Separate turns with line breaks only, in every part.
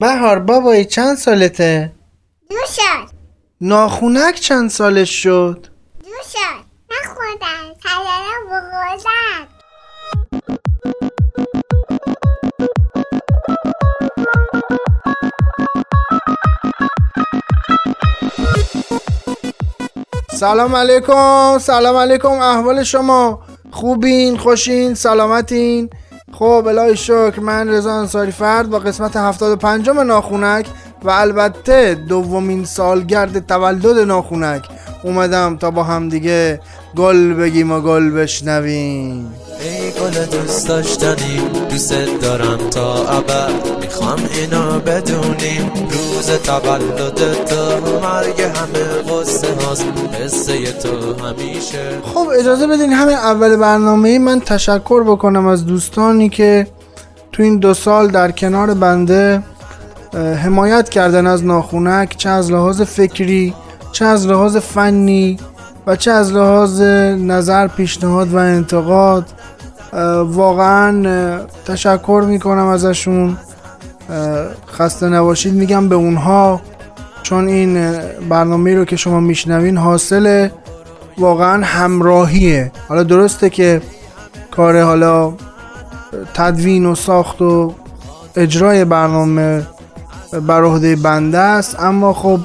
بهار بابایی چند سالته؟
دو سال.
ناخونک چند سالش شد؟
دو سال. نخوردن سلام بخوردن
سلام علیکم. سلام علیکم. احوال شما. خوبین؟ خوشین؟ سلامتین؟ خب الهی شکر من رضا انصاری فرد با قسمت 75 ناخونک و البته دومین سالگرد تولد ناخونک اومدم تا با هم دیگه گل بگیم و گل بشنویم.
گل دوست داشتنی. دوست دارم تا ابد. می‌خوام اینو بدونیم. روز تولد تو مرگ همه قصه هاست. قصه تو همیشه.
خب اجازه بدین همه اول برنامه من تشکر بکنم از دوستانی که تو این دو سال در کنار بنده حمایت کردن از ناخونک چه از لحاظ فکری چه از لحاظ فنی و چه از لحاظ نظر پیشنهاد و انتقاد. واقعا تشکر می‌کنم ازشون. خسته نباشید. میگم به اونها چون این برنامه رو که شما میشنوین حاصل واقعا همراهیه. حالا درسته که کار حالا تدوین و ساخت و اجرای برنامه بر عهده بنده است. اما خب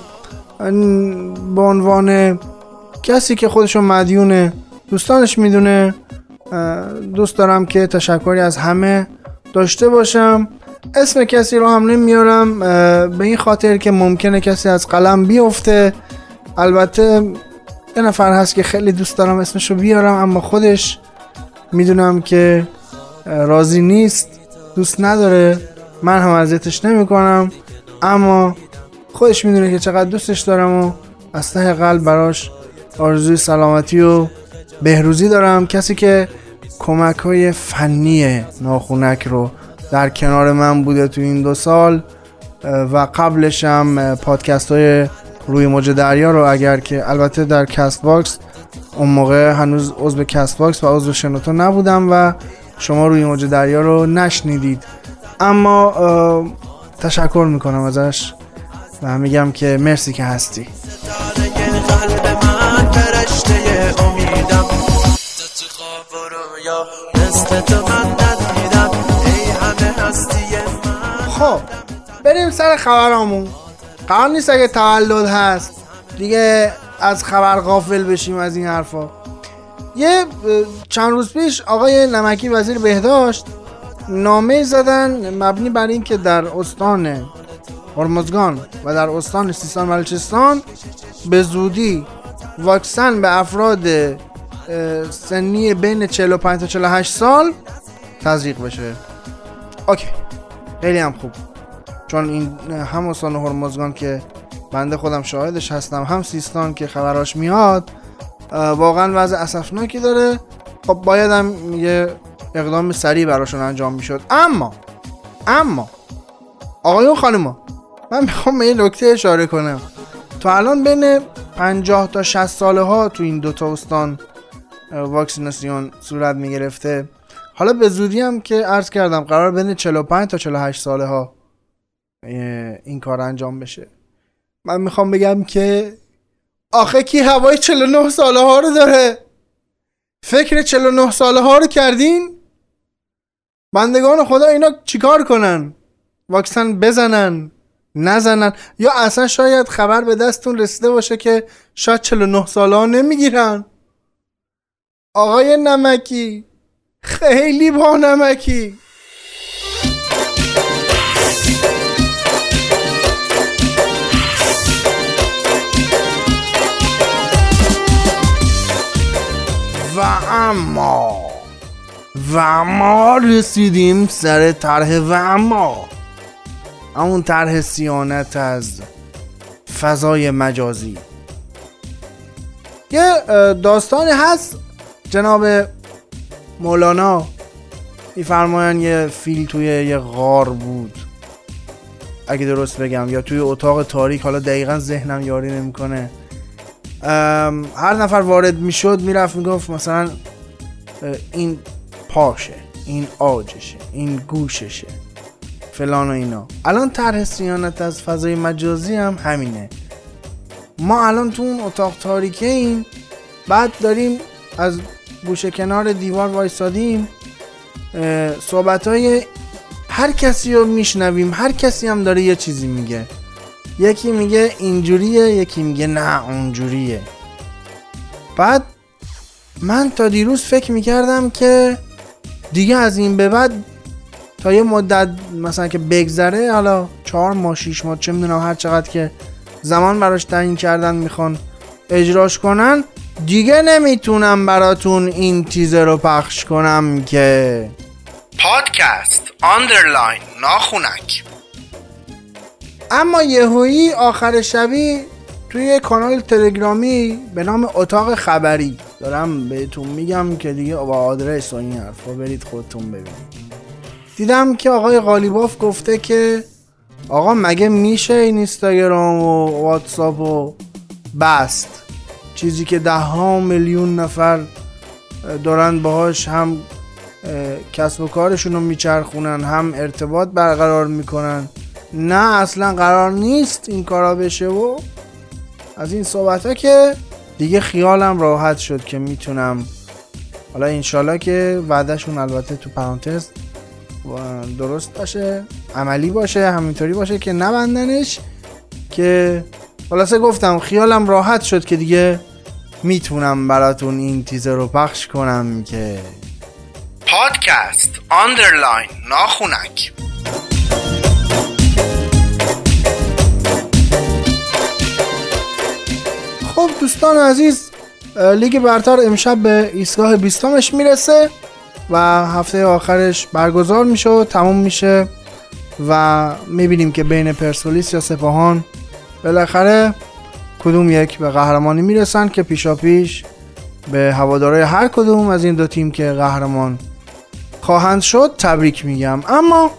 به عنوان کسی که خودشو مدیون دوستانش می‌دونه دوست دارم که تشکری از همه داشته باشم. اسم کسی رو هم نمیارم به این خاطر که ممکنه کسی از قلم بیفته. البته یه نفر هست که خیلی دوست دارم اسمشو بیارم اما خودش می‌دونم که راضی نیست دوست نداره. من هم اذیتش نمی کنم اما خودش می‌دونه که چقدر دوستش دارم و از ته قلب براش آرزوی سلامتی و بهروزی دارم. کسی که کمک های فنی ناخونک رو در کنار من بوده تو این دو سال و قبلش هم پادکست های روی موج دریا رو اگر که البته در Castbox اون موقع هنوز عضو Castbox و عضو شنوتو نبودم و شما روی موج دریا رو نشنیدید. اما تشکر می‌کنم ازش و میگم که مرسی که هستی.
رویا مثل من ندیدم. ای همه هستی من.
خب بریم سر خبرامون. قرار نیست اگه تولد هست. دیگه از خبر غافل بشیم از این حرفا. یه چند روز پیش آقای نمکی وزیر بهداشت نامه زدن مبنی بر اینکه در استان هرمزگان و در استان سیستان بلوچستان به زودی واکسن به افراد سنی بین 45 تا 48 سال تزریق بشه. اوکی. خیلی هم خوب. چون این هم استان هرمزگان که بنده خودم شاهدش هستم هم سیستان که خبراش میاد واقعا وضع اسفناکی داره. خب باید هم یه اقدام سریع براشون انجام می‌شد. اما اما آقایون خانوما من می‌خوام به این نکته اشاره کنم. تا الان بین 50 تا 60 ساله ها تو این دوتا استان اه، واکسیناسیون صورت می‌گرفته. حالا به زودی هم که عرض کردم قرار بین 45 تا 48 ساله ها این کار انجام بشه. من می‌خوام بگم که آخه کی هوای 49 ساله ها رو داره؟ فکر 49 ساله ها رو کردین؟ بندگان خدا اینا چیکار کنن؟ واکسن بزنن؟ نزنن؟ یا اصلا شاید خبر به دستتون رسیده باشه که شاید 49 ساله ها نمی‌گیرن؟ آقای نمکی. خیلی با نمکی. و اما و اما رسیدیم سر طرح و اما. همون طرح سیانت از فضای مجازی. یه داستانی هست جناب مولانا میفرماین یه فیل توی یه غار بود. اگه درست بگم یا توی اتاق تاریک حالا دقیقا ذهنم یاری نمی‌کنه. هر نفر وارد می‌شد می‌رفت می‌گفت مثلا این پاشه این آجشه این گوششه فلان و اینا. الان طرح سیانت از فضای مجازی هم همینه. ما الان تو اون اتاق تاریکه ایم بعد داریم از گوشه کنار دیوار وایسادیم صحبت های هر کسی رو میشنویم هر کسی هم داره یه چیزی میگه. یکی میگه اینجوریه یکی میگه نه اونجوریه. بعد من تا دیروز فکر می‌کردم که دیگه از این به بعد تا یه مدت مثلا که بگذره حالا چهار ماه شیش ماه چه می‌دونم هر چقدر که زمان براش تعیین کردن می‌خوان اجراش کنن دیگه نمی‌تونم براتون این تیزه رو پخش کنم که پادکست آندرلاین ناخونک. اما یهویی آخر شبی توی کانال تلگرامی به نام اتاق خبری دارم بهتون میگم که دیگه با آدرس و این حرفا برید خودتون ببینید. دیدم که آقای غالیباف گفته که آقا مگه میشه این اینستاگرام و واتساپ و بست؟ چیزی که ده ها میلیون نفر دارن باهاش هم کسب و کارشون رو میچرخونن هم ارتباط برقرار می‌کنن. نه اصلا قرار نیست این کارا بشه و از این صحبت ها که دیگه خیالم راحت شد که می‌تونم. حالا انشالله که وعدهشون البته تو پرانتز درست باشه عملی باشه همینطوری باشه که نبندنش. که خلاصه گفتم خیالم راحت شد که دیگه می‌تونم براتون این تیزر رو پخش کنم که podcast underline ناخونک. خب دوستان عزیز لیگ برتر امشب به ایستگاه بیستامش می‌رسه و هفته آخرش برگزار میشه و تموم میشه و می‌بینیم که بین پرسپولیس یا سپاهان بالاخره کدوم یک به قهرمانی می‌رسن که پیشا پیش به هوادارای هر کدوم از این دو تیم که قهرمان خواهند شد تبریک میگم. اما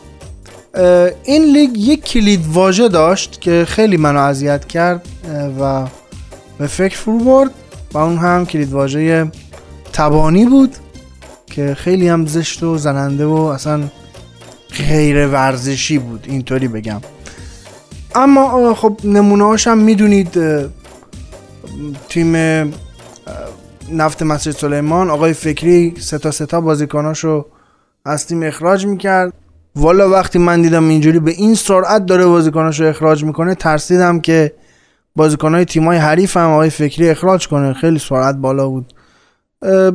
این لیگ یک کلید واژه داشت که خیلی منو اذیت کرد و به فکر فرو برد و اون هم کلید واژه تبانی بود که خیلی هم زشت و زننده و اصلا غیر ورزشی بود. اینطوری بگم. اما خب نمونه هم می‌دونید تیم نفت مسجد سلیمان آقای فکری ستا ستا بازیکناشو از تیم اخراج می‌کرد. والا وقتی من دیدم اینجوری به این سرعت داره بازیکناشو اخراج می‌کنه ترسیدم که بازیکنهای تیمای حریف هم آقای فکری اخراج کنه. خیلی سرعت بالا بود.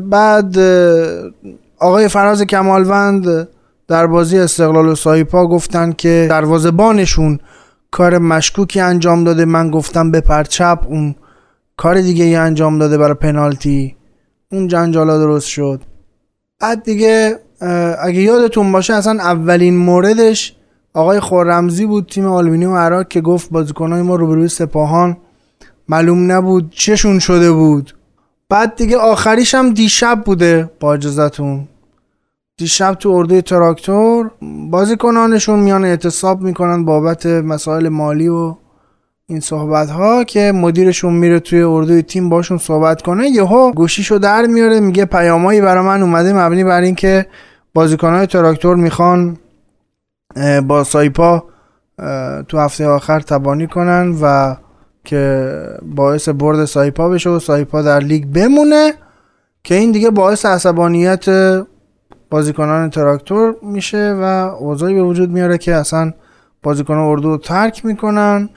بعد آقای فراز کمالوند در بازی استقلال و سایپا گفتن که دروازه‌بانشون کار مشکوکی انجام داده من گفتم به پرچپ اون کار دیگه ای انجام داده برای پنالتی. اون جنجالا درست شد. بعد دیگه اگه یادتون باشه اصلا اولین موردش آقای خورمزی بود تیم آلومینیوم اراک که گفت بازیکنای ما روبروی سپاهان معلوم نبود چشون شده بود. بعد دیگه آخریش هم دیشب بوده با اجازتون دیشب تو اردوی تراکتور بازیکنانشون میان اعتصاب می‌کنن بابت مسائل مالی و این صحبت ها که مدیرشون میره توی اردوی تیم باشون صحبت کنه. یهو گوشیشو در میاره میگه پیامایی برای من اومده مبنی بر اینکه بازیکنهای تراکتور می‌خوان با سایپا تو هفته آخر تبانی کنن و که باعث برد سایپا بشه و سایپا در لیگ بمونه که این دیگه باعث عصبانیت بازیکنان تراکتور میشه و اوضاعی به وجود میاره که اصلا بازیکنان اردو رو ترک می‌کنن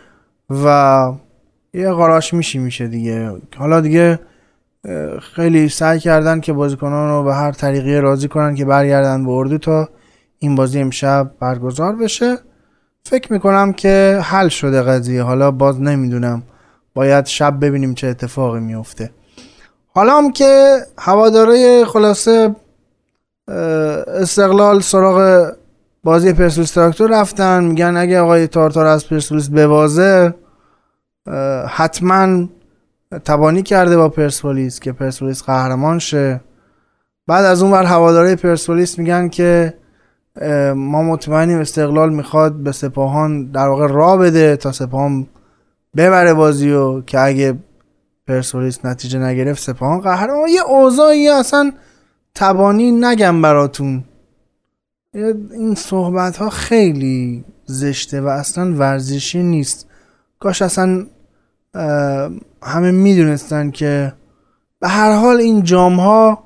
و یه قراش میشی میشه دیگه. حالا دیگه خیلی سعی کردن که بازیکنان رو به هر طریقی راضی کنن که برگردن به اردو تا این بازی امشب برگزار بشه. فکر می‌کنم که حل شده قضیه. حالا باز نمی‌دونم. باید شب ببینیم چه اتفاقی میفته حالا هم که هواداره خلاصه استقلال سراغ بازی پرسپولیس تراکتور رفتن. میگن اگه آقای تارتار از پرسپولیس ببازه حتما تبانی کرده با پرسپولیس که پرسپولیس قهرمان شه. بعد از اون ور هواداره پرسپولیس میگن که ما مطمئنیم استقلال می‌خواد به سپاهان در واقع را بده تا سپاهان ببره بازی و که اگه پرسپولیس نتیجه نگرفت سپاهان قهرمان. یه اوضاعی اصلا تبانی نگم براتون. این صحبت ها خیلی زشته و اصلا ورزشی نیست. کاش اصلا همه می‌دونستن که به هر حال این جام ها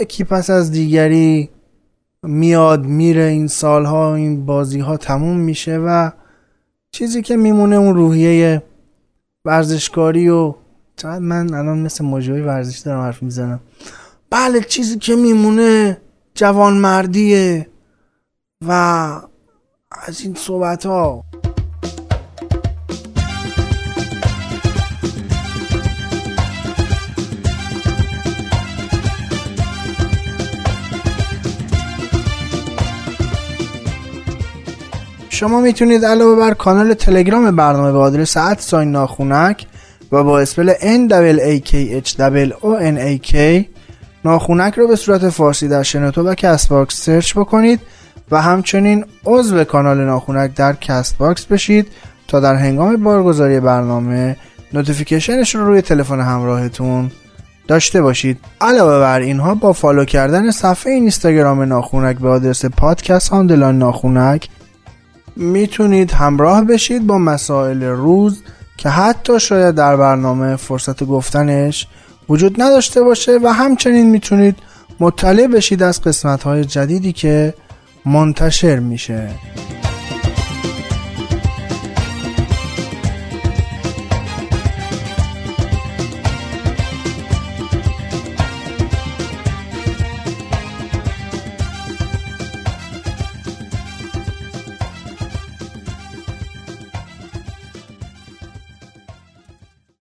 یکی پس از دیگری میاد میره این سالها این بازی ها تموم میشه و چیزی که میمونه اون روحیه ورزشکاری و من الان مثل مجوی ورزش دارم حرف می‌زنم. بله چیزی که میمونه جوانمردیه و از این صحبت ها شما می‌تونید علاوه بر کانال تلگرام برنامه به آدرس sign ناخونک و با spell N A K H O N A K ناخونک رو به صورت فارسی در شنوتو و Castbox سرچ بکنید و همچنین عضو کانال ناخونک در Castbox بشید تا در هنگام بارگذاری برنامه notification ش رو روی تلفن همراهتون داشته باشید. علاوه بر اینها با follow کردن صفحه اینستاگرام ناخونک به آدرس podcast underline ناخونک می‌تونید همراه بشید با مسائل روز که حتی شاید در برنامه فرصت گفتنش وجود نداشته باشه و همچنین می‌تونید مطلع بشید از قسمت های جدیدی که منتشر میشه.